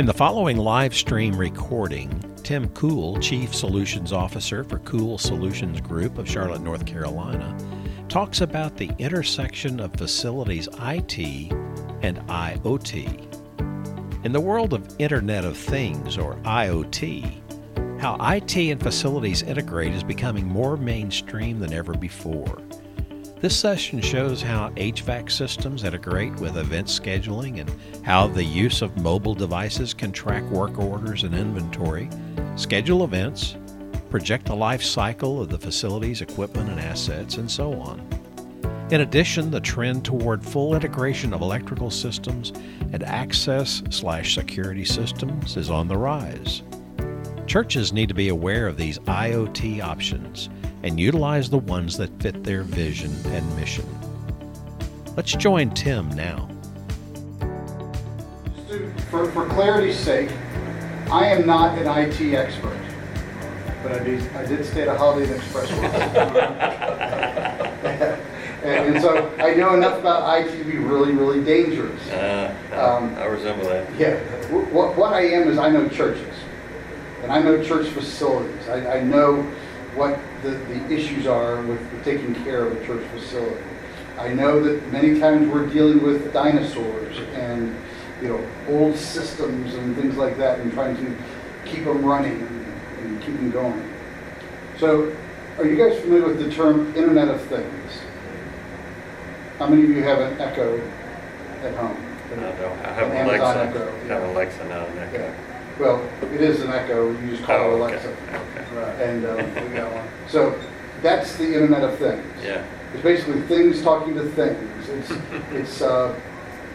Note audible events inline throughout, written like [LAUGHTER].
In the following live stream recording, Tim Cool, Chief Solutions Officer for Cool Solutions Group of Charlotte, North Carolina, talks about the intersection of facilities IT and IoT. In the world of Internet of Things, or IoT, how IT and facilities integrate is becoming more mainstream than ever before. This session shows how HVAC systems integrate with event scheduling and how the use of mobile devices can track work orders and inventory, schedule events, project the life cycle of the facility's equipment and assets, and so on. In addition, the trend toward full integration of electrical systems and access slash security systems is on the rise. Churches need to be aware of these IoT options and utilize the ones that fit their vision and mission. Let's join Tim now. For, for clarity's sake, I am not an IT expert, but I did, I did stay at a Holiday Inn Express once. [LAUGHS] and, and so I know enough about IT to be really, really dangerous. Uh, Um, I resemble that. Yeah, what, what I am is I know churches, and I know church facilities. I, I know what the, the issues are with taking care of a church facility. I know that many times we're dealing with dinosaurs and, you know, old systems and things like that and trying to keep them running and keep them going. So, are you guys familiar with the term Internet of Things? How many of you have an Echo at home? I don't, I have An Alexa. Echo, I have Alexa, not an Echo. Yeah. Well, it is an Echo. You just call it Oh, okay, Alexa. okay. And um, we got one. So that's the Internet of Things. Yeah, It's basically things talking to things. It's [LAUGHS] it's uh,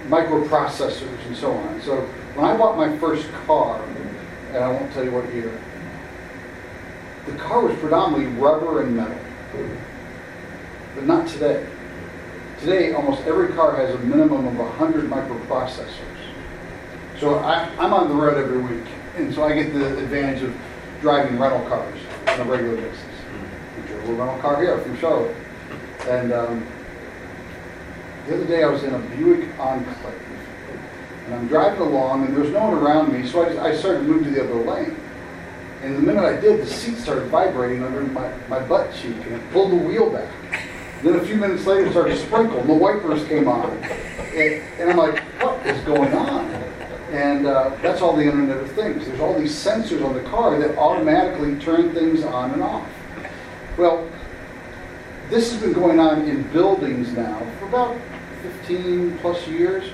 microprocessors and so on. So when I bought my first car, and I won't tell you what year, the car was predominantly rubber and metal, but not today. Today, almost every car has a minimum of 100 microprocessors. So I, I'm on the road every week, and so I get the advantage of driving rental cars on a regular basis. We drove a rental car here from Charlotte. And um, the other day I was in a Buick Enclave, and I'm driving along, and there's no one around me, so I, just, I started to move to the other lane. And the minute I did, the seat started vibrating under my, my butt cheek, and it pulled the wheel back. Then a few minutes later, it started to sprinkle, and the wipers came on. And, and I'm like, what is going on? And uh, that's all the Internet of Things. There's all these sensors on the car that automatically turn things on and off. Well, this has been going on in buildings now for about 15 plus years.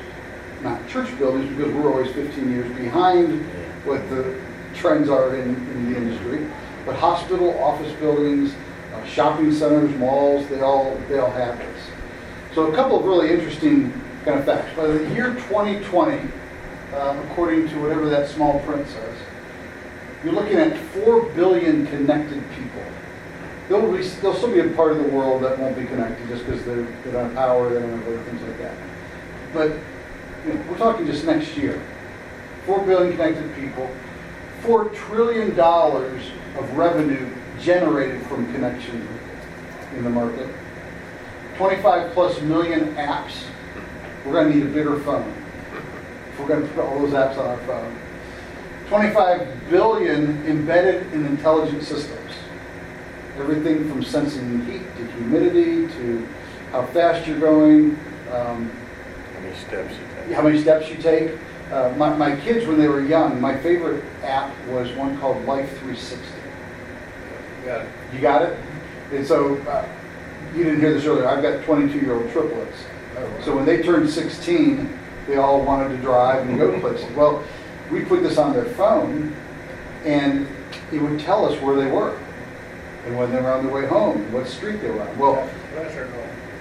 Not church buildings, because we're always 15 years behind what the trends are in, in the industry. But hospital, office buildings, uh, shopping centers, malls, they all, they all have this. So a couple of really interesting kind of facts. By the year 2020, um, according to whatever that small print says, you're looking at 4 billion connected people. There'll, be, there'll still be a part of the world that won't be connected just because they don't have power, they don't have things like that. But you know, we're talking just next year. 4 billion connected people, $4 trillion of revenue generated from connection in the market, 25 plus million apps. We're going to need a bigger phone we're going to put all those apps on our phone. 25 billion embedded in intelligent systems. Everything from sensing heat to humidity to how fast you're going, um, how many steps you take? how many steps you take. Uh, my, my kids, when they were young, my favorite app was one called Life 360. Got it. You got it? And so, uh, you didn't hear this earlier, I've got 22-year-old triplets. So when they turned 16, they all wanted to drive and go places. Well, we put this on their phone, and it would tell us where they were, and when they were on their way home, what street they were on. Well,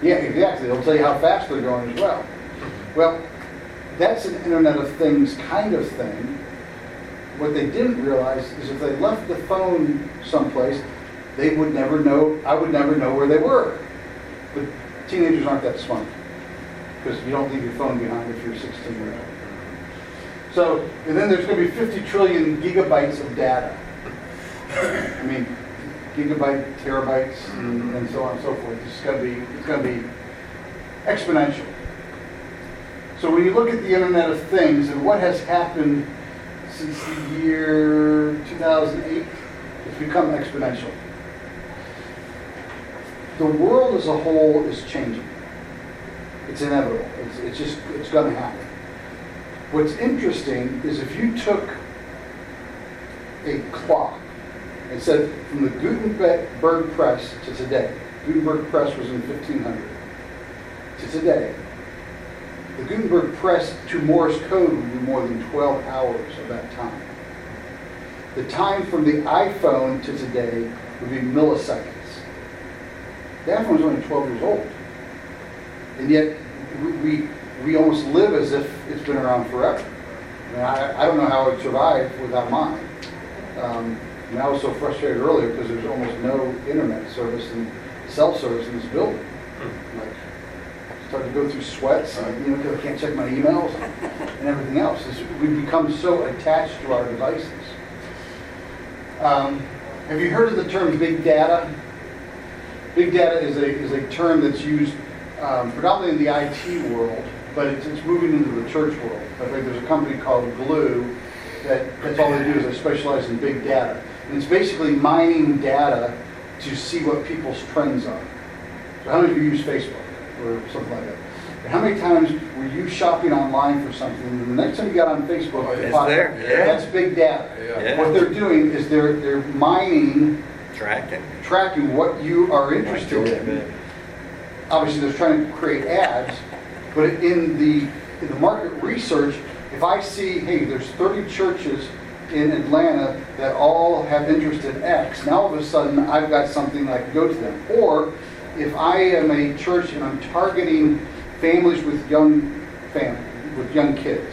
yeah, exactly. It'll tell you how fast they're going as well. Well, that's an Internet of Things kind of thing. What they didn't realize is if they left the phone someplace, they would never know, I would never know where they were. But teenagers aren't that smart because you don't leave your phone behind if you're 16 years old. So, and then there's going to be 50 trillion gigabytes of data. I mean, gigabyte, terabytes, and, and so on and so forth. It's going to be, it's going to be exponential. So when you look at the Internet of Things and what has happened since the year 2008. It's become exponential. The world as a whole is changing. It's inevitable. It's, it's just, it's going to happen. What's interesting is if you took a clock and said from the Gutenberg press to today, Gutenberg press was in 1500, to today, the Gutenberg press to Morse code would be more than 12 hours of that time. The time from the iPhone to today would be milliseconds. The iPhone is only 12 years old. And yet, we, we, we almost live as if it's been around forever. I, mean, I, I don't know how it survived without mine. Um, and I was so frustrated earlier because there's almost no internet service and cell service in this building. Hmm. Like, started to go through sweats, and, you know, because I can't check my emails and everything else. It's, we've become so attached to our devices. Um, have you heard of the term big data? Big data is a, is a term that's used um, predominantly in the IT world, but it's, it's moving into the church world. I think there's a company called Gloo that that's all they do is they specialize in big data. And it's basically mining data to see what people's trends are. So how many of you use Facebook or something like that? And how many times were you shopping online for something and the next time you got on Facebook, Oh, it's there, yeah. That's big data. Yeah. What they're doing is they're they're mining, Tracking. tracking what you are interested in obviously they're trying to create ads, but in the, in the market research, if I see, hey, there's 30 churches in Atlanta that all have interest in X, now all of a sudden I've got something I can go to them. Or if I am a church and I'm targeting families with young family, with young kids,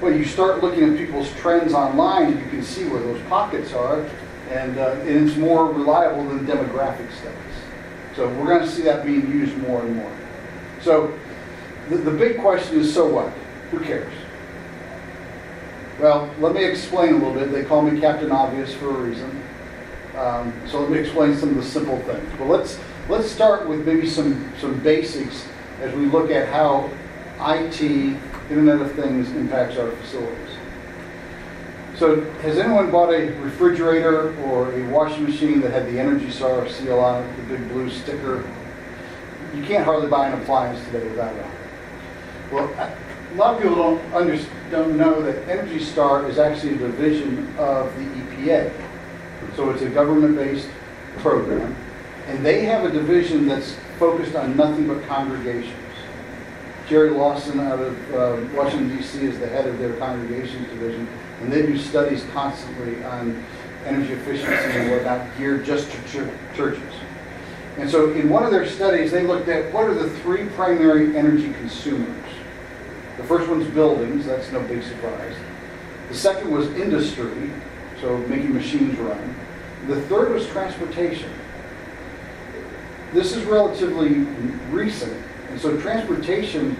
well, you start looking at people's trends online, you can see where those pockets are, and, uh, and it's more reliable than demographic studies. So we're going to see that being used more and more. So the, the big question is, so what? Who cares? Well, let me explain a little bit. They call me Captain Obvious for a reason. Um, so let me explain some of the simple things. But let's let's start with maybe some some basics as we look at how IT, Internet of Things, impacts our facilities. So has anyone bought a refrigerator or a washing machine that had the Energy Star seal on it, the big blue sticker? You can't hardly buy an appliance today without it. Well, a lot of people don't under, don't know that Energy Star is actually a division of the EPA. So it's a government-based program, and they have a division that's focused on nothing but congregations. Jerry Lawson out of uh, Washington D.C. is the head of their congregations division, and they do studies constantly on energy efficiency and whatnot geared just to ch- churches. And so in one of their studies, they looked at what are the three primary energy consumers. The first one's buildings, that's no big surprise. The second was industry, so making machines run. The third was transportation. This is relatively recent, and so transportation,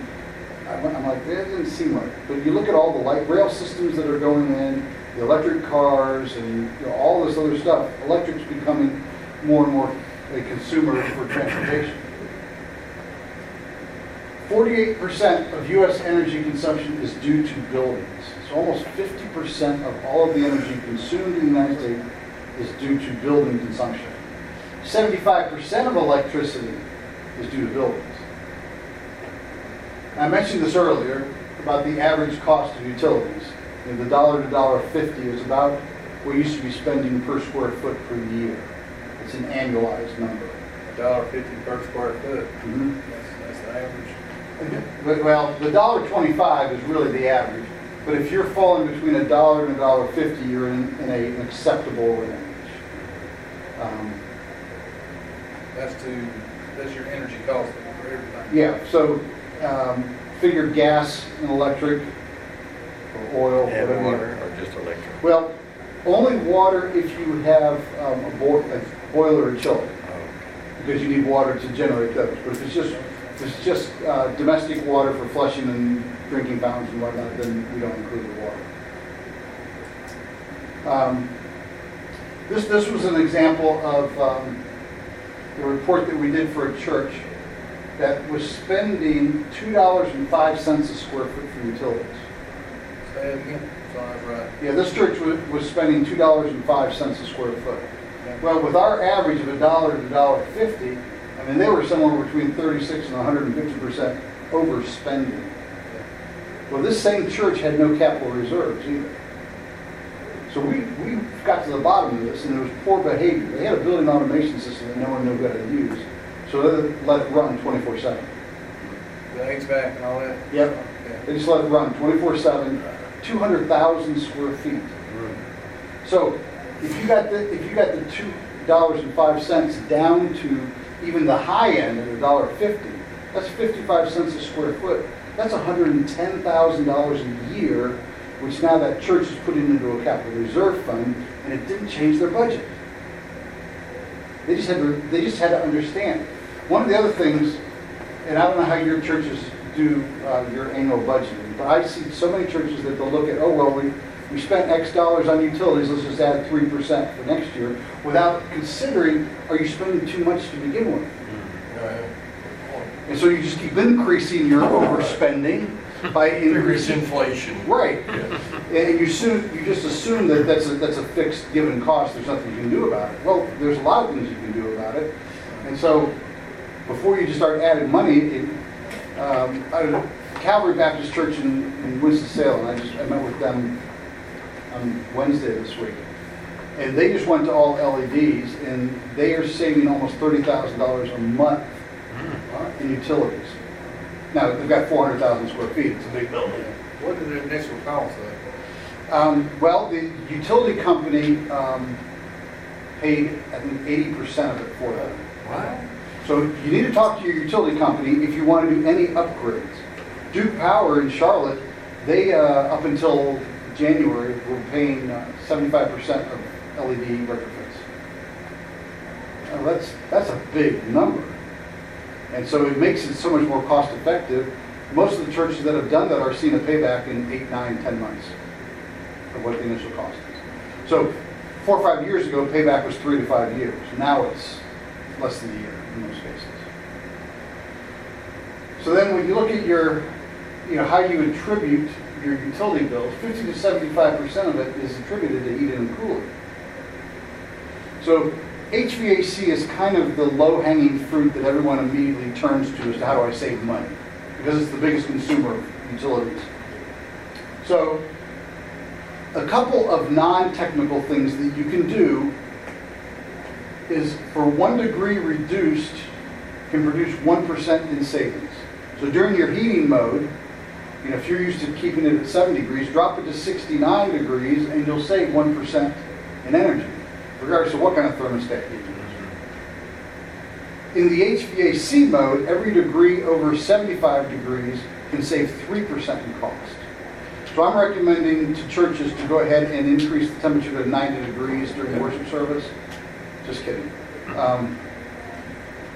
I'm like, that doesn't seem right. But you look at all the light rail systems that are going in, the electric cars, and you know, all this other stuff. Electric's becoming more and more a consumer for transportation. 48% of U.S. energy consumption is due to buildings. So almost 50% of all of the energy consumed in the United States is due to building consumption. 75% of electricity is due to buildings. I mentioned this earlier about the average cost of utilities. You know, the dollar to dollar fifty is about what you used to be spending per square foot per year. It's an annualized number. Dollar fifty per square foot. Mhm. That's, that's the average. But, well, the dollar twenty-five is really the average, but if you're falling between a dollar and a dollar fifty, you're in, in a, an acceptable range. Um, That's to, that's your energy cost for everything. Yeah, so, um, figure gas and electric, or oil, And whatever. water or just electric? Well, only water if you have, um, a boi- a boiler or chiller, Oh, because you need water to generate those. But if it's just, if it's just, uh, domestic water for flushing and drinking fountains and whatnot, then we don't include the water. Um, This, this was an example of, um, the report that we did for a church that was spending two dollars and five cents a square foot for utilities. Say it again, so I was right. Yeah, this church was, was spending two dollars and five cents a square foot. Well, with our average of a dollar to a dollar fifty, I mean, they were somewhere between thirty-six and hundred and fifty percent overspending. Well, this same church had no capital reserves either. So we, we got to the bottom of this, and it was poor behavior. They had a building automation system that no one knew how to use, so they let it run twenty-four seven. The HVAC and all that? Yep. Yeah. They just let it run twenty-four seven, two hundred thousand square feet. So if you got the, if you got the two dollars and five cents down to even the high end at a dollar fifty, that's fifty-five cents a square foot. That's hundred and ten thousand dollars a year, which now that church is putting into a capital reserve fund, and it didn't change their budget. They just had to, they just had to understand. One of the other things, and I don't know how your churches do uh, your annual budgeting, but I see so many churches that they'll look at, oh, well, we, we spent X dollars on utilities, let's just add three percent for next year, without considering, are you spending too much to begin with? And so you just keep increasing your overspending by increasing. inflation. Right. And you soon, you just assume that that's a, that's a fixed given cost, there's nothing you can do about it. Well, there's a lot of things you can do about it. And so, before you just start adding money, it, um, Calvary Baptist Church in, in Winston-Salem, I just, I met with them on Wednesday this week. And they just went to all LEDs, and they are saving almost thirty thousand dollars a month uh, in utilities. Now, they've got four hundred thousand square feet, it's a big building. What did the initial costs? of? Um, Well, the utility company um, paid, I think, eighty percent of it for them. Wow. So you need to talk to your utility company if you want to do any upgrades. Duke Power in Charlotte, they, uh, up until January, were paying uh, seventy-five percent of LED retrofits. Now, that's, that's a big number. And so it makes it so much more cost-effective. Most of the churches that have done that are seeing a payback in eight, nine, ten months of what the initial cost is. So four or five years ago, payback was three to five years. Now it's less than a year in most cases. So then when you look at your, you know, how you attribute your utility bills, 50 to 75% of it is attributed to heating and cooling. So HVAC is kind of the low-hanging fruit that everyone immediately turns to as to how do I save money? Because it's the biggest consumer of utilities. So a couple of non-technical things that you can do is for one degree reduced can produce 1% in savings. So during your heating mode, you know, if you're used to keeping it at 70 degrees, drop it to 69 degrees and you'll save 1% in energy, regardless of what kind of thermostat you use. In the HVAC mode, every degree over 75 degrees can save 3% in cost. So I'm recommending to churches to go ahead and increase the temperature to 90 degrees during worship service. Just kidding. Um,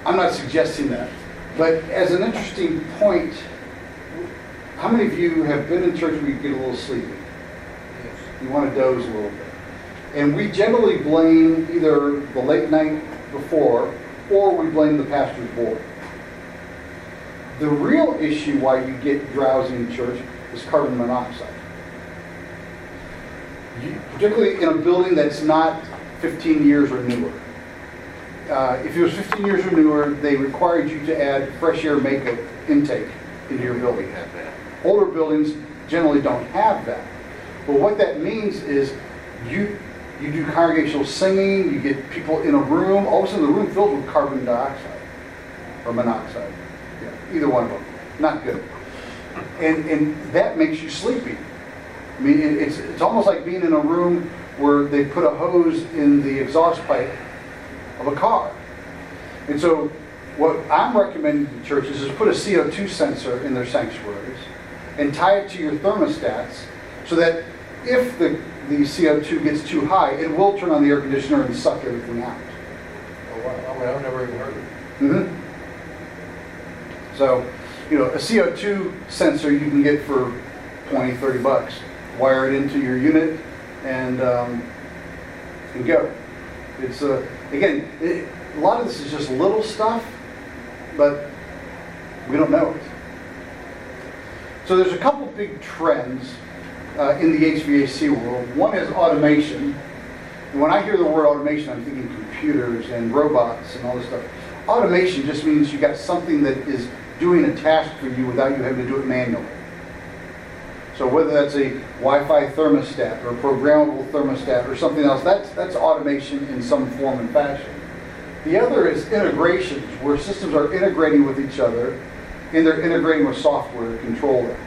I'm not suggesting that. But as an interesting point, how many of you have been in church where you get a little sleepy? Yes. You want to doze a little bit. And we generally blame either the late night before or we blame the pastor's board. The real issue why you get drowsy in church is carbon monoxide. You- Particularly in a building that's not 15 years or newer. Uh, If it was 15 years or newer, they required you to add fresh air makeup intake into your building. Older buildings generally don't have that. But what that means is you, you do congregational singing, you get people in a room, all of a sudden the room fills with carbon dioxide or monoxide. Yeah, Either one of them, not good. And, and that makes you sleepy. I mean, it's, it's almost like being in a room where they put a hose in the exhaust pipe of a car. And so what I'm recommending to churches is put a CO2 sensor in their sanctuaries and tie it to your thermostats so that if the, the CO2 gets too high, it will turn on the air conditioner and suck everything out. Oh, wow. I mean, I've never even heard of it. Mhm. So, you know, a CO2 sensor you can get for 20, 30 bucks. Wire it into your unit and, um, and go. It's, uh, again, it, a lot of this is just little stuff, but we don't know it. So there's a couple big trends uh, in the HVAC world. One is automation. And when I hear the word automation, I'm thinking computers and robots and all this stuff. Automation just means you got something that is doing a task for you without you having to do it manually. So whether that's a Wi-Fi thermostat or a programmable thermostat or something else, that's, that's automation in some form and fashion. The other is integrations, where systems are integrating with each other and they're integrating with software to control it.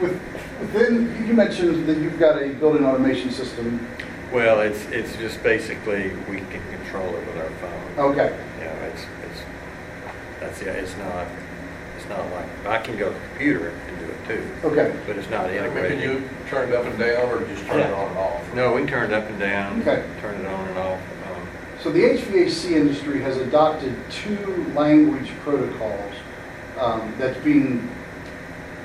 With- Within, you mentioned that you've got a building automation system. Well, it's, it's just basically, we can control it with our phone. Okay, You know, it's, it's, that's, yeah, it's not, it's not like, I can go to the computer and do it too, okay, but it's not I mean, Can integrated. you turn it up and down or just turn it on and off? No, we can turn it up and down, Okay. turn it on and off. um, So the HVAC industry has adopted two language protocols um, that's being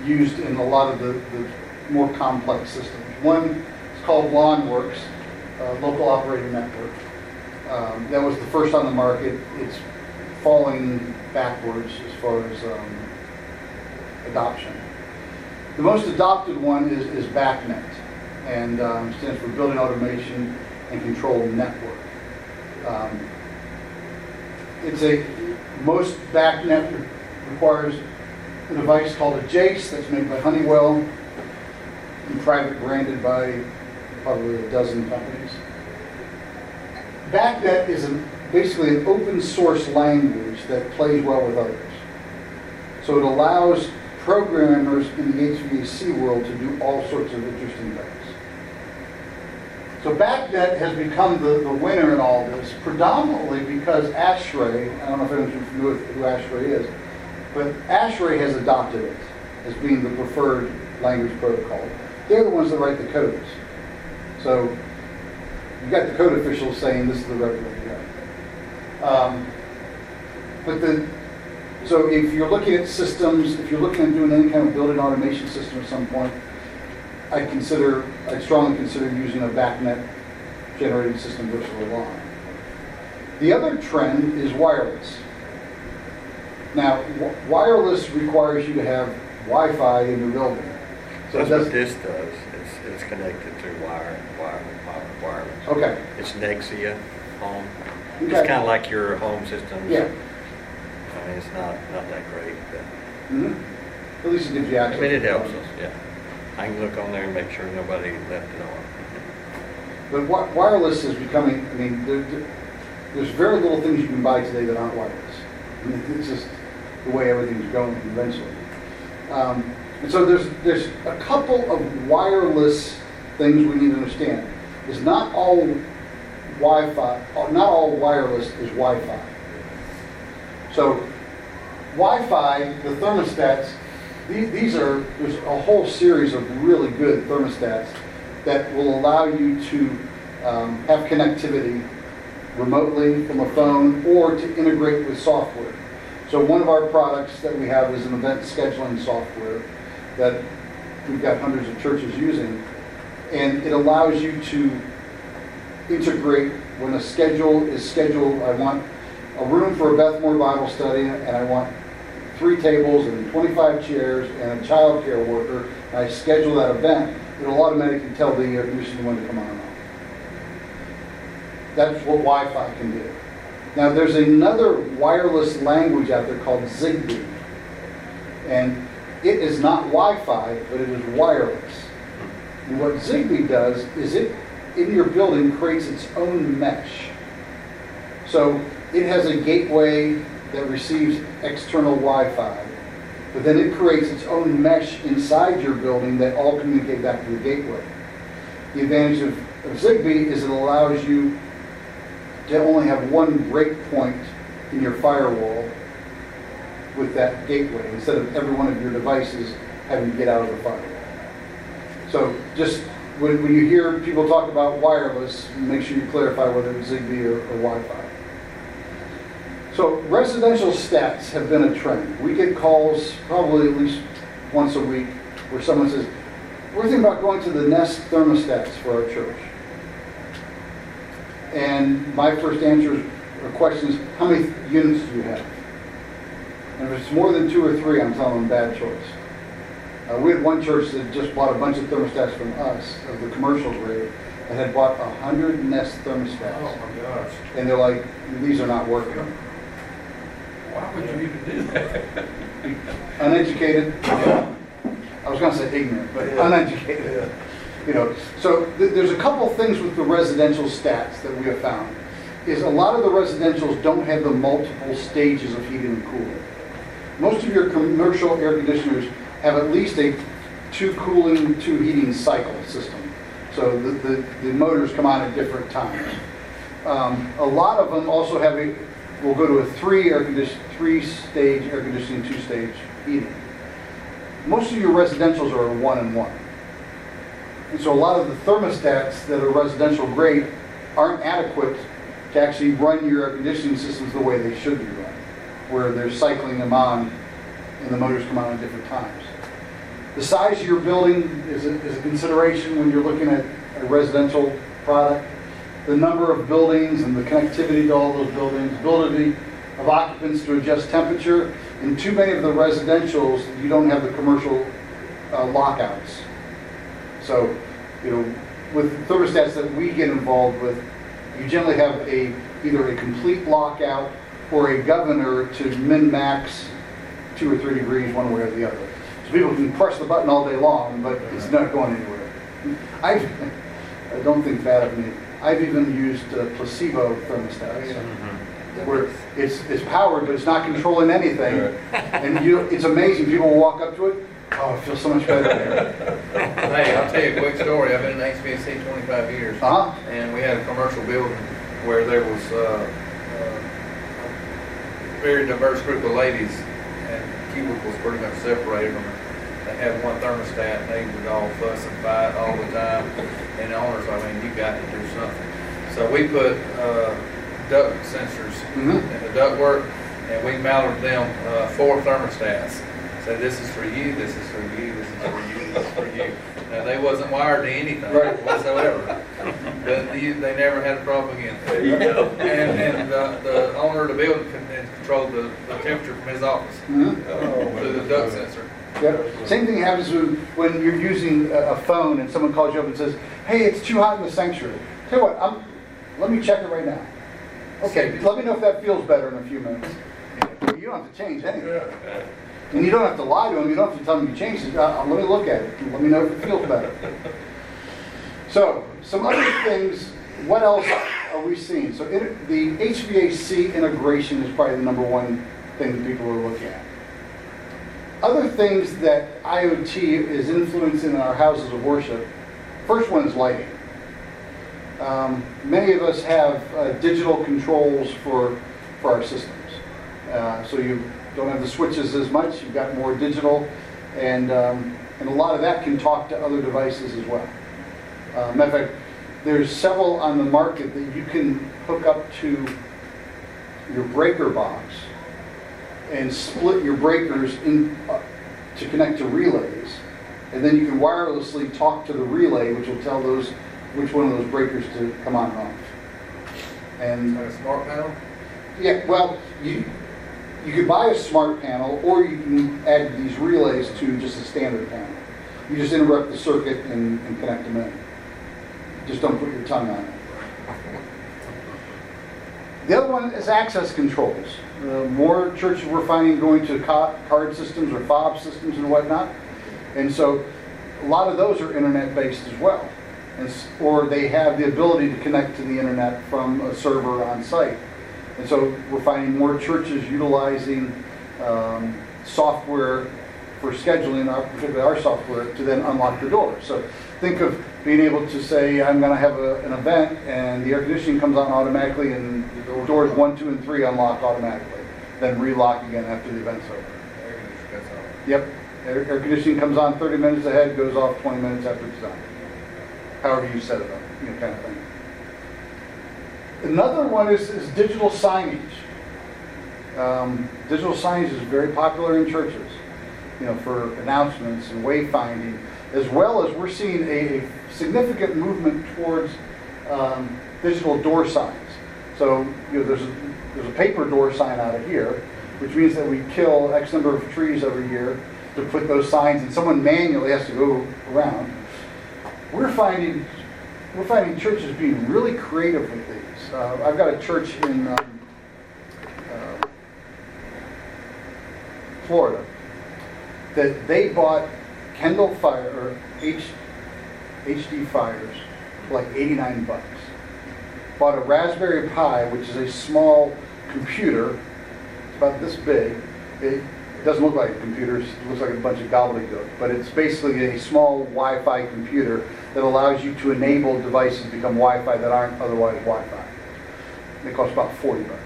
used in a lot of the, the more complex systems. One is called LonWorks, uh, Local Operating Network. Um, That was the first on the market. It's falling backwards as far as um, adoption. The most adopted one is, is BACnet, and um, stands for Building Automation and Control Network. Um, It's a, most BACnet re- requires a device called a JACE that's made by Honeywell and private branded by probably a dozen companies. BACnet is a- basically an open source language that plays well with others. So it allows programmers in the HVAC world to do all sorts of interesting things. So BACnet has become the, the winner in all this predominantly because ASHRAE, I don't know if anyone's familiar with who ASHRAE is, but ASHRAE has adopted it as being the preferred language protocol. They're the ones that write the codes. So you've got the code officials saying this is the right way to go. Um, But the, so if you're looking at systems, if you're looking at doing any kind of building automation system at some point, I'd consider, I'd strongly consider using a BACnet generating system versus a line. The other trend is wireless. Now, wi- wireless requires you to have Wi-Fi in your building. So That's what this does, it's, it's connected through wire, wire, wire- wireless. Okay, It's Nexia home. It's kind of like your home system. yeah. I mean, it's not, not that great, but, Mhm. At least it gives you I access. mean, it helps us, yeah. I can look on there and make sure nobody left it on. But wi- wireless is becoming, I mean, there, there- there's very little things you can buy today that aren't wireless. I mean, it's just the way everything's going eventually. Um, And so there's, there's a couple of wireless things we need to understand. Is not all Wi-Fi, not all wireless is Wi-Fi. So Wi-Fi, the thermostats, these, these are, there's a whole series of really good thermostats that will allow you to um, have connectivity remotely from a phone or to integrate with software. So one of our products that we have is an event scheduling software that we've got hundreds of churches using. And it allows you to integrate when a schedule is scheduled, I want a room for a Beth Moore Bible study, and I want three tables and 25 chairs and a child care worker, and I schedule that event, it'll automatically tell the air conditioning when to come on and off. That's what Wi-Fi can do. Now, there's another wireless language out there called Zigbee. And it is not Wi-Fi, but it is wireless. And what Zigbee does is it, in your building, creates its own mesh. So it has a gateway that receives external Wi-Fi, but then it creates its own mesh inside your building that all communicate back to the gateway. The advantage of, of Zigbee is it allows you to only have one breakpoint in your firewall with that gateway, instead of every one of your devices having to get out of the firewall. So just, when, when you hear people talk about wireless, make sure you clarify whether it's Zigbee or, or Wi-Fi. So residential stats have been a trend. We get calls probably at least once a week where someone says, we're thinking about going to the Nest thermostats for our church. And my first answer or question is, how many units do you have? And if it's more than two or three, I'm telling them bad choice. Uh, we had one church that just bought a bunch of thermostats from us, of the commercial grade, and had bought a hundred Nest thermostats. Oh, my gosh. And they're like, these are not working. Why would you even do that? [LAUGHS] Uneducated, I was gonna say ignorant, but uneducated. You know, so th- there's a couple things with the residential stats that we have found. Is a lot of the residentials don't have the multiple stages of heating and cooling. Most of your commercial air conditioners have at least a two cooling, two heating cycle system. So the, the, the motors come on at different times. Um, a lot of them also have a, will go to a three air condition, three-stage air conditioning, two-stage heating. Most of your residentials are a one and one. And so a lot of the thermostats that are residential grade aren't adequate to actually run your air conditioning systems the way they should be run, where they're cycling them on and the motors come on at different times. The size of your building is a, is a consideration when you're looking at a residential product. The number of buildings and the connectivity to all those buildings, ability of occupants to adjust temperature. In too many of the residentials, you don't have the commercial uh, lockouts. So, you know, with thermostats that we get involved with, you generally have a, either a complete lockout or a governor to min-max two or three degrees one way or the other. So people can press the button all day long, but it's not going anywhere. [LAUGHS] I, I don't think bad of me. I've even used uh, placebo thermostats where it's, it's powered, but it's not controlling anything. And you, it's amazing, people will walk up to it, oh, it feels so much better. [LAUGHS] Hey, I'll tell you a quick story. I've been in HVAC twenty-five years. Uh-huh, And we had a commercial building where there was uh, uh, very diverse group of ladies and cubicles pretty much separated them. They had one thermostat and they would all fuss and fight all the time. And the owners, I mean, you got to do something. So we put uh, duct sensors Mhm. in the ductwork and we mounted them uh, four thermostats. So this is for you, this is for you, this is for you, this is for you. Now, they wasn't wired to anything Right. whatsoever. But you, they never had a problem again. And, and the, the owner of the building can then control the, the temperature from his office mhm. through the duct sensor. Yep. Same thing happens when, when you're using a, a phone and someone calls you up and says, hey, it's too hot in the sanctuary. Tell you what, I'm, let me check it right now. Okay, let me know if that feels better in a few minutes. You don't have to change anything. And you don't have to lie to them, you don't have to tell them you changed it. Uh, let me look at it, let me know if it feels better. [LAUGHS] So, some other things, what else are we seeing? So it- the HVAC integration is probably the number one thing that people are looking at. Other things that IoT is influencing in our houses of worship, first one is lighting. Um, Many of us have uh, digital controls for, for our systems. Uh, So you don't have the switches as much, you've got more digital, and, um, and a lot of that can talk to other devices as well. Uh, Matter of fact, there's several on the market that you can hook up to your breaker box and split your breakers in, uh, to connect to relays. And then you can wirelessly talk to the relay, which will tell those, which one of those breakers to come on and off. And a smart panel? yeah, well, you, you could buy a smart panel, or you can add these relays to just a standard panel. You just interrupt the circuit and, and connect them in. Just don't put your tongue on it. The other one is access controls. Uh, More churches we're finding going to card systems or fob systems and whatnot. And so a lot of those are internet-based as well. And s- Or they have the ability to connect to the internet from a server on site. And so we're finding more churches utilizing um, software for scheduling, our- particularly our software, to then unlock the door. So think of being able to say, I'm going to have a- an event, and the air conditioning comes on automatically, and the doors one, two, and three unlock automatically, then relock again after the event's over. Air conditioner, that's all. Yep, air air conditioning comes on 30 minutes ahead, goes off 20 minutes after it's done. However you set it up, you know, kind of thing. Another one is, is digital signage. Um, Digital signage is very popular in churches, you know, for announcements and wayfinding, as well as we're seeing a a significant movement towards um, digital door signs. So, you know, there's, a there's a paper door sign out of here, which means that we kill X number of trees every year. to put those signs, and someone manually has to go around. We're finding, we're finding churches being really creative with these. Uh, I've got a church in um, uh, Florida that they bought Kindle Fire, or H, HD Fires, for like 89 bucks. Bought a Raspberry Pi, which is a small computer, it's about this big. It doesn't look like a computer, it looks like a bunch of gobbledygook, but it's basically a small Wi-Fi computer that allows you to enable devices to become Wi-Fi that aren't otherwise Wi-Fi. They cost about 40 bucks.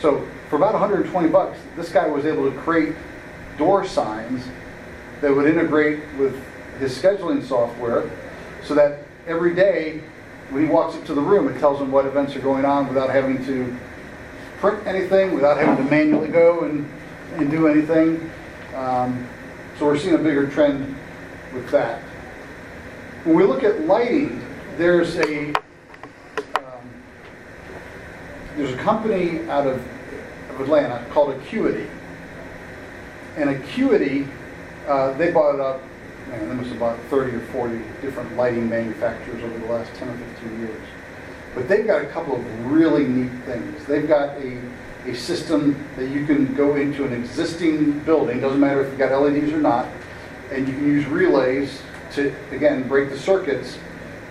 So for about 120 bucks, this guy was able to create door signs that would integrate with his scheduling software so that every day when he walks into the room, it tells him what events are going on without having to print anything, without having to manually go and, and do anything. Um, so we're seeing a bigger trend with that. When we look at lighting, there's a um, there's a company out of, of Atlanta called Acuity. And Acuity, uh, they bought it up, they must have bought 30 or 40 different lighting manufacturers over the last 10 or 15 years. But they've got a couple of really neat things. They've got a, a system that you can go into an existing building, doesn't matter if you've got LEDs or not, and you can use relays to, again, break the circuits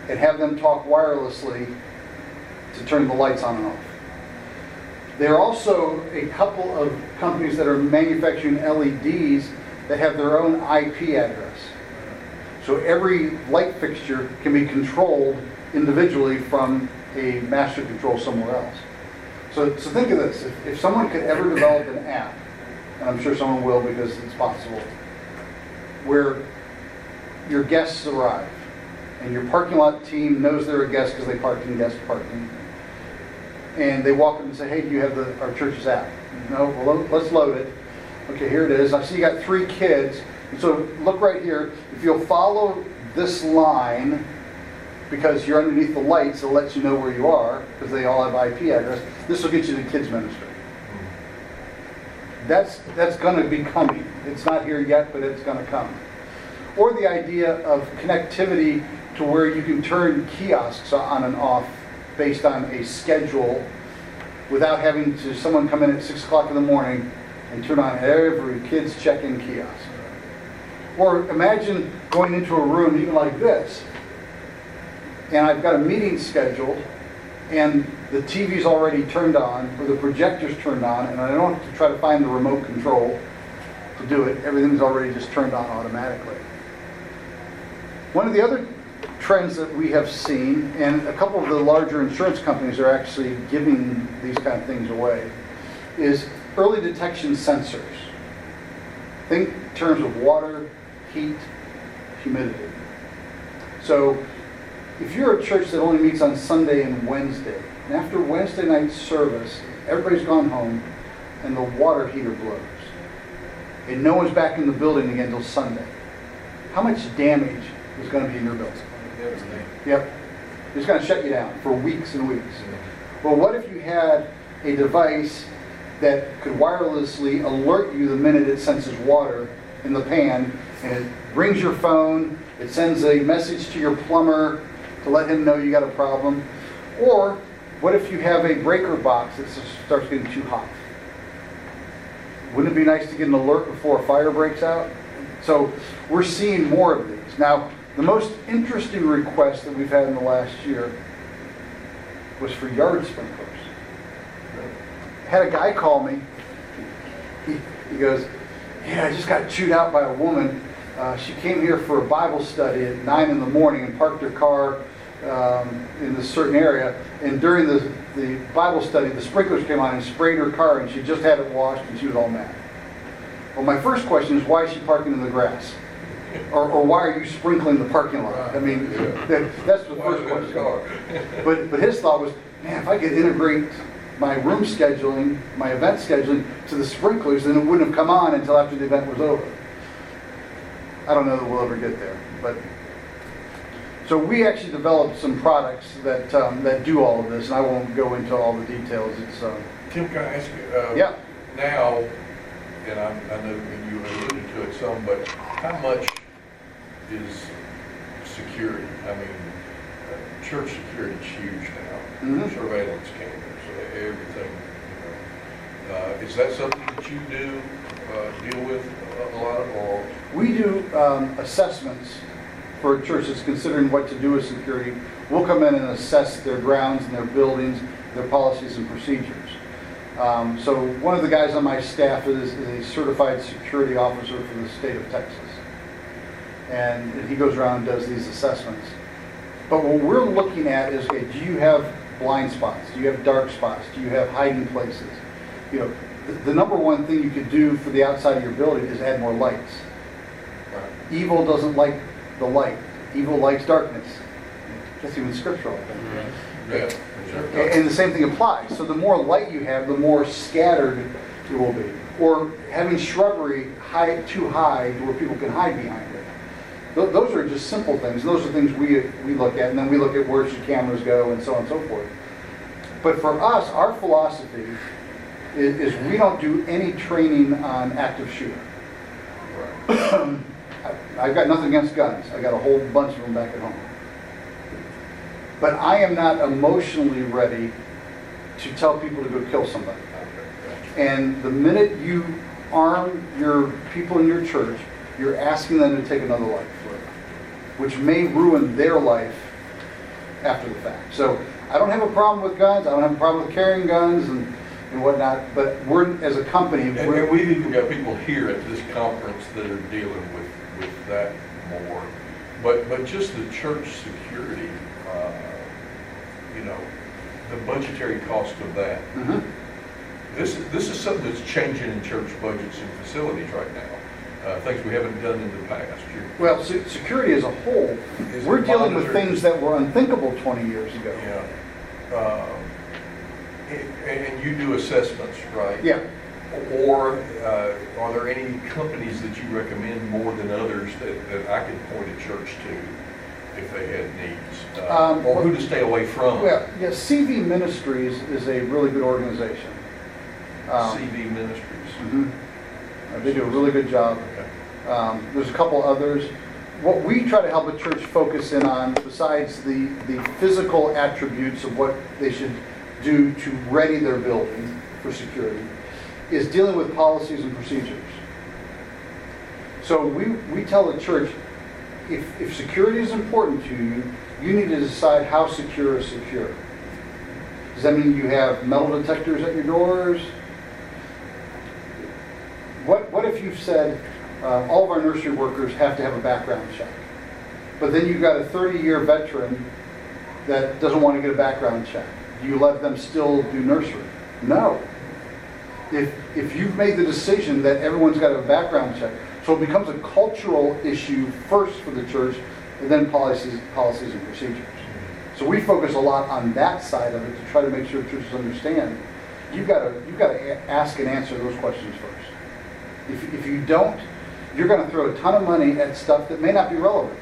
and have them talk wirelessly to turn the lights on and off. There are also a couple of companies that are manufacturing LEDs that have their own IP address. So every light fixture can be controlled individually from a master control somewhere else. So, so think of this, if, if someone could ever develop an app, and I'm sure someone will because it's possible, where your guests arrive, and your parking lot team knows they're a guest because they parked in guest parking, and they walk up and say, hey, do you have the, our church's app? No, well, let's load it. Okay, here it is. I see you got three kids. So look right here. If you'll follow this line, because you're underneath the lights, it lets you know where you are, because they all have IP address, this will get you to kids ministry. That's, that's going to be coming. It's not here yet, but it's going to come. Or the idea of connectivity to where you can turn kiosks on and off based on a schedule without having to someone come in at six o'clock in the morning and turn on every kid's check-in kiosk. Or imagine going into a room even like this, and I've got a meeting scheduled, and the TV's already turned on, or the projector's turned on, and I don't have to try to find the remote control to do it. Everything's already just turned on automatically. One of the other trends that we have seen, and a couple of the larger insurance companies are actually giving these kind of things away, is early detection sensors. Think in terms of water, heat, humidity. So if you're a church that only meets on Sunday and Wednesday, and after Wednesday night service, everybody's gone home and the water heater blows, and no one's back in the building again until Sunday, how much damage is going to be in your building? Yep. It's going to shut you down for weeks and weeks. Well, what if you had a device that could wirelessly alert you the minute it senses water in the pan, and it rings your phone, it sends a message to your plumber to let him know you got a problem? Or what if you have a breaker box that starts getting too hot? Wouldn't it be nice to get an alert before a fire breaks out? So we're seeing more of these. Now, the most interesting request that we've had in the last year was for yard sprinklers. Had a guy call me. He, he goes, Yeah, I just got chewed out by a woman. Uh, she came here for a Bible study at 9 in the morning and parked her car um, in this certain area. And during the, the Bible study, the sprinklers came on and sprayed her car, and she just had it washed, and she was all mad. Well, my first question is why is she parking in the grass? Or, or why are you sprinkling the parking lot? I mean, that, that's the first question. But, but his thought was, man, if I could integrate my room scheduling, my event scheduling to the sprinklers, then it wouldn't have come on until after the event was over. I don't know that we'll ever get there, but, so we actually developed some products that, um, that do all of this, and I won't go into all the details, it's, um, Tim, can I ask you? uh, Yeah. Now, and I, I know, and you alluded to it some, but how much is security? I mean, uh, church security is huge now. Mhm. Surveillance cameras, everything. Uh, Is that something that you do, uh, deal with a- lot of, or? We do um, assessments for churches considering what to do with security. We'll come in and assess their grounds and their buildings, their policies and procedures. Um, So one of the guys on my staff is is a certified security officer for the state of Texas. And he goes around and does these assessments. But what we're looking at is, okay, do you have blind spots? Do you have dark spots? Do you have hiding places? You know, the, the number one thing you could do for the outside of your building is add more lights. Uh, evil doesn't like the light. Evil likes darkness. That's even scriptural, I think. Mm-hmm. Yeah. And and the same thing applies. So the more light you have, the more scattered it will be. Or having shrubbery high, too high where people can hide behind it. Th- Those are just simple things. Those are things we, we look at. And then we look at where should cameras go and so on and so forth. But for us, our philosophy is, is we don't do any training on active shooter. [COUGHS] I've got nothing against guns. I got a whole bunch of them back at home. But I am not emotionally ready to tell people to go kill somebody. And the minute you arm your people in your church, you're asking them to take another life, which may ruin their life after the fact. So I don't have a problem with guns. I don't have a problem with carrying guns and, and whatnot. But we're as a company, And, and we've even got people here at this conference that are dealing with, with that more. But, but just the church security, uh, you know, the budgetary cost of that. Mhm. This, this is something that's changing in church budgets and facilities right now. Uh, things we haven't done in the past. Well, se- security as a whole, Is we're it dealing with monitored? things that were unthinkable 20 years ago. Yeah. Um, And, and you do assessments, right? Yeah. Or uh, are there any companies that you recommend more than others that, that I could point a church to if they had needs? Uh, Um, Or who to stay away from? Well, yeah, CV Ministries is a really good organization. Um, CV Ministries. mhm. Uh, They do a really good job. Um, There's a couple others. What we try to help a church focus in on, besides the, the physical attributes of what they should do to ready their building for security, is dealing with policies and procedures. So we, we tell the church, if, if security is important to you, you need to decide how secure is secure. Does that mean you have metal detectors at your doors? What, what if you said, uh, all of our nursery workers have to have a background check? But then you've got a 30-year veteran that doesn't want to get a background check. Do you let them still do nursery? No. If, if you've made the decision that everyone's got a background check, so it becomes a cultural issue first for the church, and then policies, policies and procedures. So we focus a lot on that side of it to try to make sure churches understand. You've got to, you've got to ask and answer those questions first. If, if you don't, you're going to throw a ton of money at stuff that may not be relevant.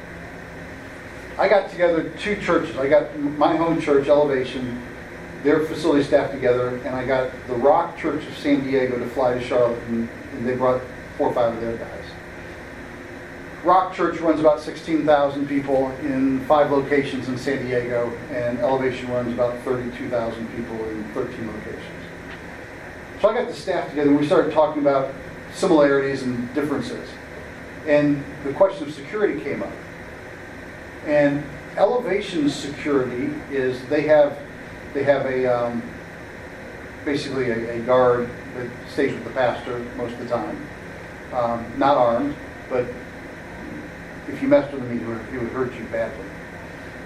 I got together two churches. I got my home church, Elevation, their facility staff together, and I got the Rock Church of San Diego to fly to Charlotte, and, and they brought four or five of their guys. Rock Church runs about 16,000 people in five locations in San Diego, and Elevation runs about 32,000 people in 13 locations. So I got the staff together, and we started talking about similarities and differences. And the question of security came up. And Elevation Security is, they have, they have a, um, basically a, a guard that stays with the pastor most of the time. Um, not armed, but if you messed with him, he would, he would hurt you badly.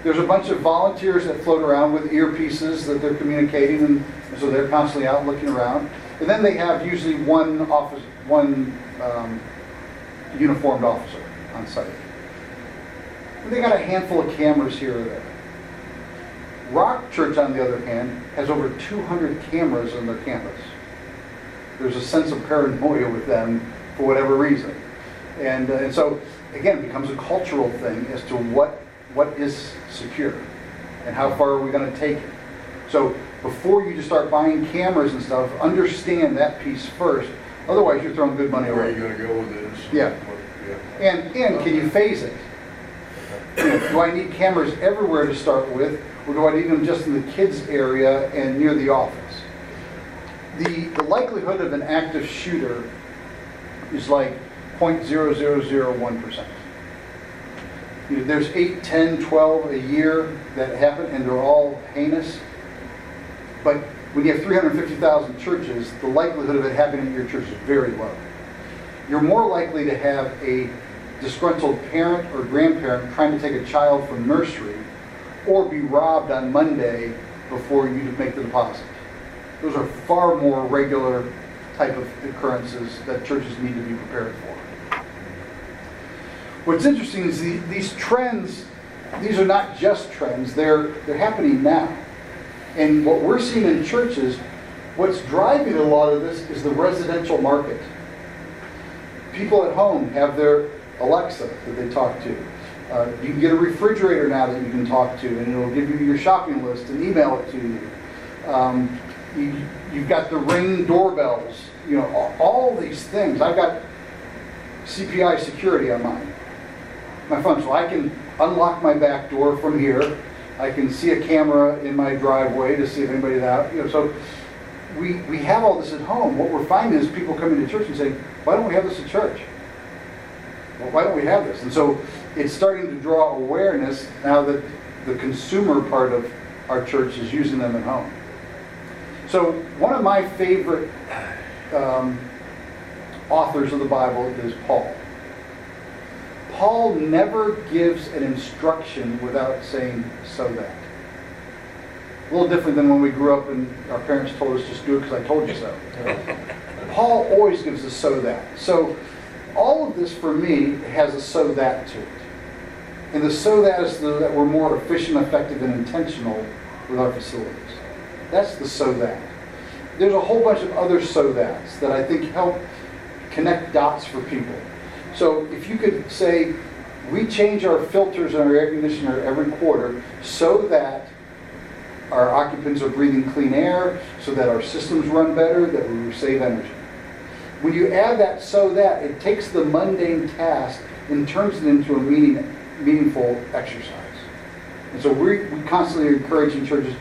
There's a bunch of volunteers that float around with earpieces that they're communicating, and so they're constantly out looking around. And then they have usually one office, one um, uniformed officer on site. And they got a handful of cameras here or there. Rock Church, on the other hand, has over 200 cameras on their campus. There's a sense of paranoia with them for whatever reason. And, uh, and so, again, it becomes a cultural thing as to what, what is secure and how far are we going to take it. So before you just start buying cameras and stuff, understand that piece first. Otherwise, you're throwing good money Where are you gonna go with this? Yeah. Yeah. And, and can you phase it? You know, Do I need cameras everywhere to start with, or do I need them just in the kids' area and near the office? The, the likelihood of an active shooter is like 0.0001%. You know, there's 8, 10, 12 a year that happen, and they're all heinous. But when you have 350,000 churches, the likelihood of it happening at your church is very low. You're more likely to have a disgruntled parent or grandparent trying to take a child from nursery or be robbed on Monday before you make the deposit. Those are far more regular type of occurrences that churches need to be prepared for. What's interesting is the, these trends, these are not just trends, they're, they're happening now. And what we're seeing in churches, what's driving a lot of this is the residential market. People at home have their Alexa that they talk to. Uh, you can get a refrigerator now that you can talk to, and it'll give you your shopping list and email it to you. Um, you you've got the ring doorbells, you know, all, all these things. I've got CPI security on mine, my phone, so I can unlock my back door from here. I can see a camera in my driveway to see if anybody's out. You know, so we we have all this at home. What we're finding is people coming to church and saying, "Why don't we have this at church?" Well, why don't we have this? And so it's starting to draw awareness now that the consumer part of our church is using them at home. So one of my favorite um, authors of the Bible is Paul. Paul never gives an instruction without saying so that. A little different than when we grew up and our parents told us just do it because I told you so. [LAUGHS] Paul always gives a so that. So all of this for me has a so that to it. And the so that is the, that we're more efficient, effective, and intentional with our facilities. That's the so that. There's a whole bunch of other so that's that I think help connect dots for people. So if you could say, we change our filters in our air conditioner every quarter so that our occupants are breathing clean air, so that our systems run better, that we save energy. When you add that so that, it takes the mundane task and turns it into a meaning, meaningful exercise. And so we, we constantly encourage in churches,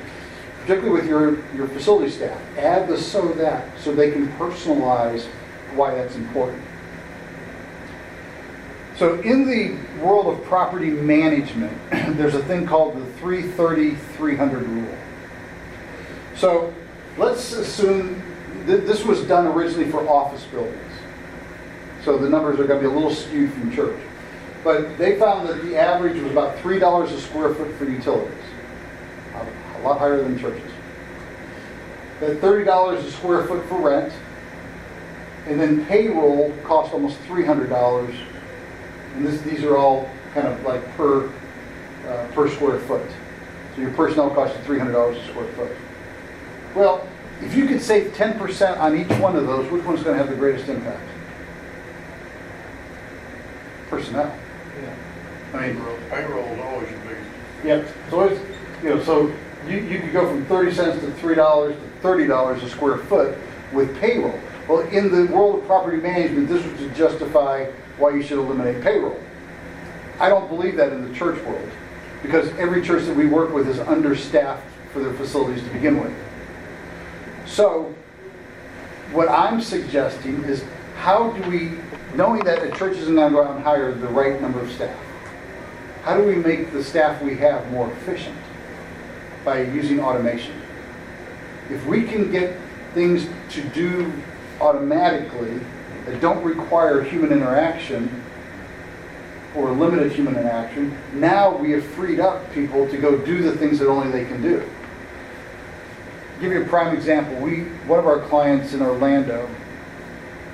particularly with your, your facility staff, add the so that so they can personalize why that's important. So in the world of property management, [CLEARS THROAT] there's a thing called the 330-300 rule. So let's assume this was done originally for office buildings. So the numbers are going to be a little skewed from church. But they found that the average was about $3 a square foot for utilities. A lot higher than churches. That $30 a square foot for rent. And then payroll cost almost $300 and this, these are all kind of like per, uh, per square foot. So your personnel costs you three hundred dollars a square foot. Well, if you could save ten percent on each one of those, which one's gonna have the greatest impact? Personnel. Yeah. I mean, Payroll payroll is always your biggest. Yep, so it's, you know, so you, you could go from thirty cents to three dollars to thirty dollars a square foot with payroll. Well, in the world of property management, this was to justify why you should eliminate payroll. I don't believe that in the church world, because every church that we work with is understaffed for their facilities to begin with. So, what I'm suggesting is how do we, knowing that a church isn't going to go out and hire the right number of staff, how do we make the staff we have more efficient? By using automation. If we can get things to do automatically that don't require human interaction or limited human interaction, now we have freed up people to go do the things that only they can do. give you a prime example. We, one of our clients in Orlando,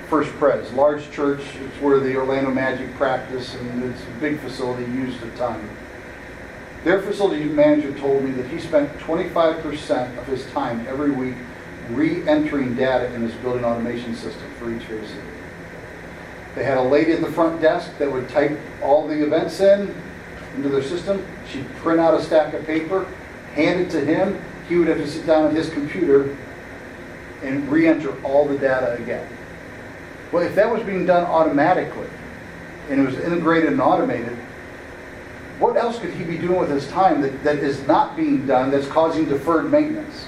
First Pres, large church, it's where the Orlando Magic practice and it's a big facility used at time. Their facility manager told me that he spent 25% of his time every week re-entering data in his building automation system for each phase. They had a lady at the front desk that would type all the events in into their system. She'd print out a stack of paper, hand it to him. He would have to sit down at his computer and re-enter all the data again. Well, if that was being done automatically, and it was integrated and automated, what else could he be doing with his time that, that is not being done, that's causing deferred maintenance?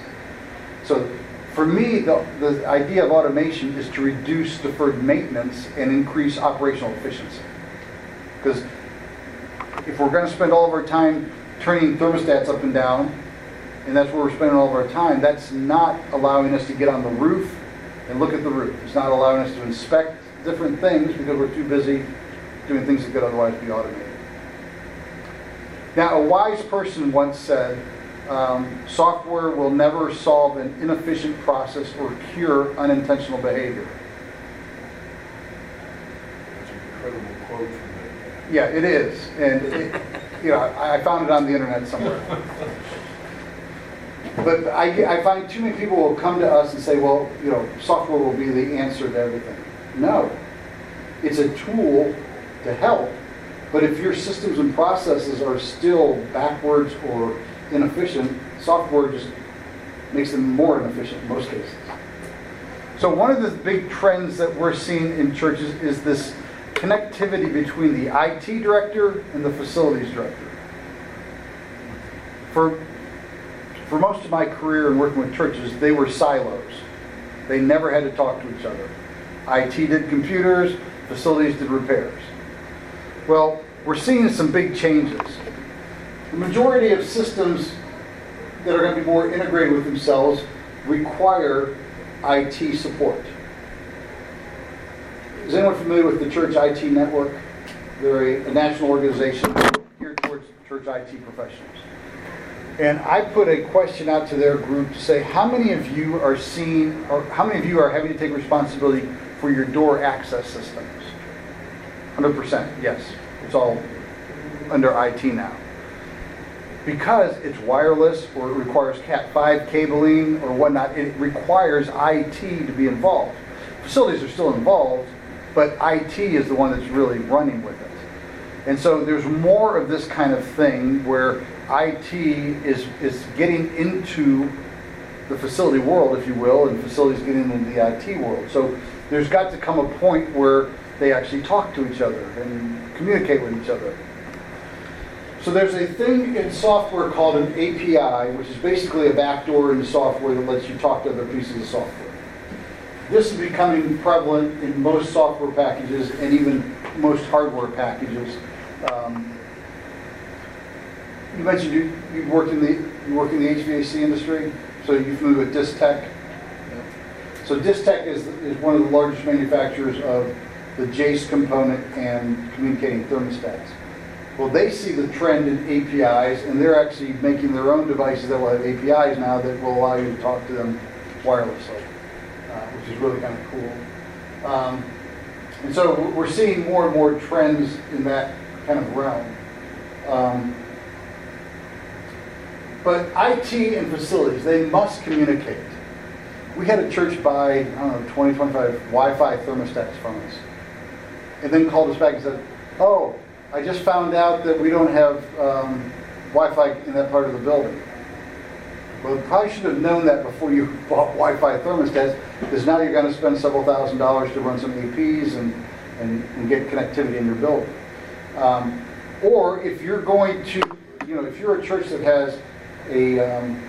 So for me, the, the idea of automation is to reduce deferred maintenance and increase operational efficiency. Because if we're gonna spend all of our time turning thermostats up and down, and that's where we're spending all of our time, that's not allowing us to get on the roof and look at the roof. It's not allowing us to inspect different things because we're too busy doing things that could otherwise be automated. Now, a wise person once said, um, software will never solve an inefficient process or cure unintentional behavior. That's an incredible quote from that Yeah, it is, and it, you know, I I found it on the internet somewhere. But I, I find too many people will come to us and say, well, you know, software will be the answer to everything. No, it's a tool to help, but if your systems and processes are still backwards or inefficient, software just makes them more inefficient in most cases. So one of the big trends that we're seeing in churches is this connectivity between the IT director and the facilities director. For, for most of my career in working with churches, they were silos. They never had to talk to each other. IT did computers, facilities did repairs. Well, we're seeing some big changes. The majority of systems that are going to be more integrated with themselves require IT support. Is anyone familiar with the Church IT Network? They're a, a national organization geared towards church IT professionals. And I put a question out to their group to say, how many of you are seeing, or how many of you are having to take responsibility for your door access systems? 100%, yes. It's all under IT now. Because it's wireless or it requires Cat5 cabling or whatnot, it requires IT to be involved. Facilities are still involved, but IT is the one that's really running with it. And so there's more of this kind of thing where IT is, is getting into the facility world, if you will, and facilities getting into the IT world. So there's got to come a point where they actually talk to each other and communicate with each other. So there's a thing in software called an API, which is basically a backdoor in software that lets you talk to other pieces of software. This is becoming prevalent in most software packages and even most hardware packages. Um, you mentioned you, you worked in the you work in the HVAC industry, so you're familiar with Distech. So Distech is, is one of the largest manufacturers of the Jace component and communicating thermostats. Well, they see the trend in APIs, and they're actually making their own devices that will have APIs now that will allow you to talk to them wirelessly, uh, which is really kind of cool. Um, and so we're- seeing more and more trends in that kind of realm. Um, but IT and facilities, they must communicate. We had a church buy, I don't know, 20, 25 Wi-Fi thermostats from us. And then called us back and said, oh, I just found out that we don't have um, Wi-Fi in that part of the building. Well, probably should have known that before you [LAUGHS] bought Wi-Fi thermostats, because now you're going to spend several thousand dollars to run some APs and, and, and get connectivity in your building. Um, or if you're going to, you know, if you're a church that has a, um,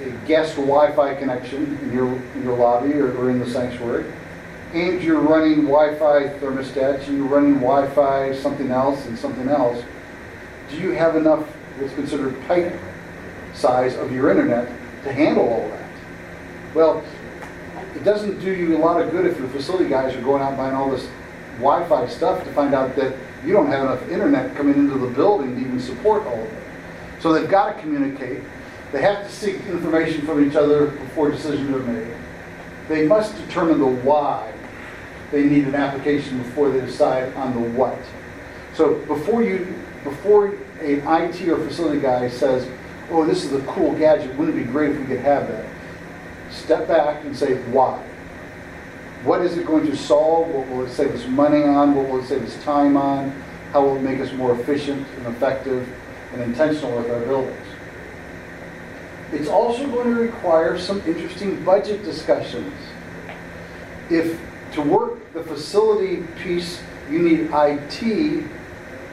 a guest Wi-Fi connection in your, in your lobby or, or in the sanctuary, and you're running Wi-Fi thermostats, and you're running Wi-Fi something else and something else, do you have enough what's considered pipe size of your internet to handle all that? Well, it doesn't do you a lot of good if your facility guys are going out buying all this Wi-Fi stuff to find out that you don't have enough internet coming into the building to even support all of it. So they've got to communicate. They have to seek information from each other before decisions are made. They must determine the why they need an application before they decide on the what. So before you, before an IT or facility guy says, oh, this is a cool gadget, wouldn't it be great if we could have that? Step back and say, why? What is it going to solve? What will it save us money on? What will it save us time on? How will it make us more efficient and effective and intentional with our buildings? It's also going to require some interesting budget discussions. If to work the facility piece, you need IT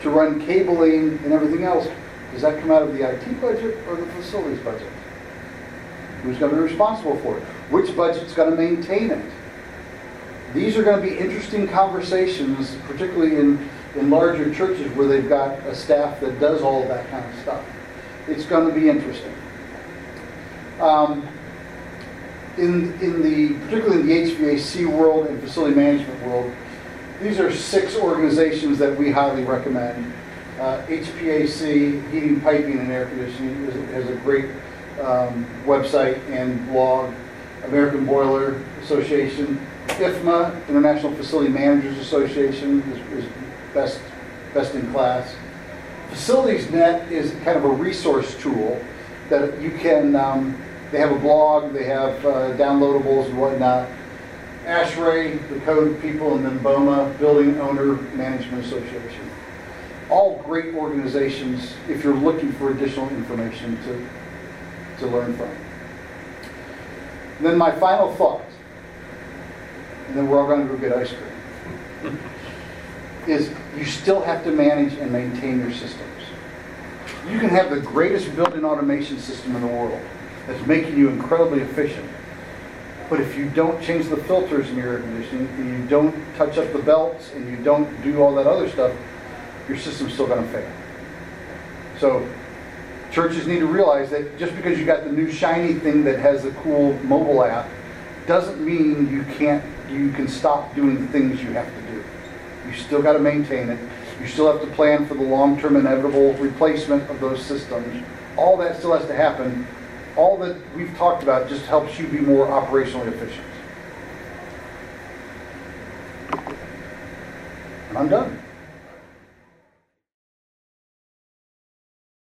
to run cabling and everything else. Does that come out of the IT budget or the facilities budget? Who's going to be responsible for it? Which budget's going to maintain it? These are going to be interesting conversations, particularly in, in larger churches where they've got a staff that does all that kind of stuff. It's going to be interesting. Um, in, in the, particularly in the HVAC world and facility management world, these are six organizations that we highly recommend. Uh, HPAC, Heating, Piping, and Air Conditioning, has a great um, website and blog. American Boiler Association, IFMA, International Facility Managers Association, is, is best, best in class. Facilities Net is kind of a resource tool that you can, um, they have a blog, they have uh, downloadables and whatnot. ASHRAE, the code people, and then BOMA, Building Owner Management Association. All great organizations if you're looking for additional information to, to learn from. And then my final thought, and then we're all going to go get ice cream, is you still have to manage and maintain your systems. You can have the greatest building automation system in the world that's making you incredibly efficient. But if you don't change the filters in your air conditioning, and you don't touch up the belts, and you don't do all that other stuff, your system's still gonna fail. So churches need to realize that just because you got the new shiny thing that has a cool mobile app, doesn't mean you can't, you can stop doing the things you have to do. You still gotta maintain it. You still have to plan for the long-term inevitable replacement of those systems. All that still has to happen. All that we've talked about just helps you be more operationally efficient. And I'm done.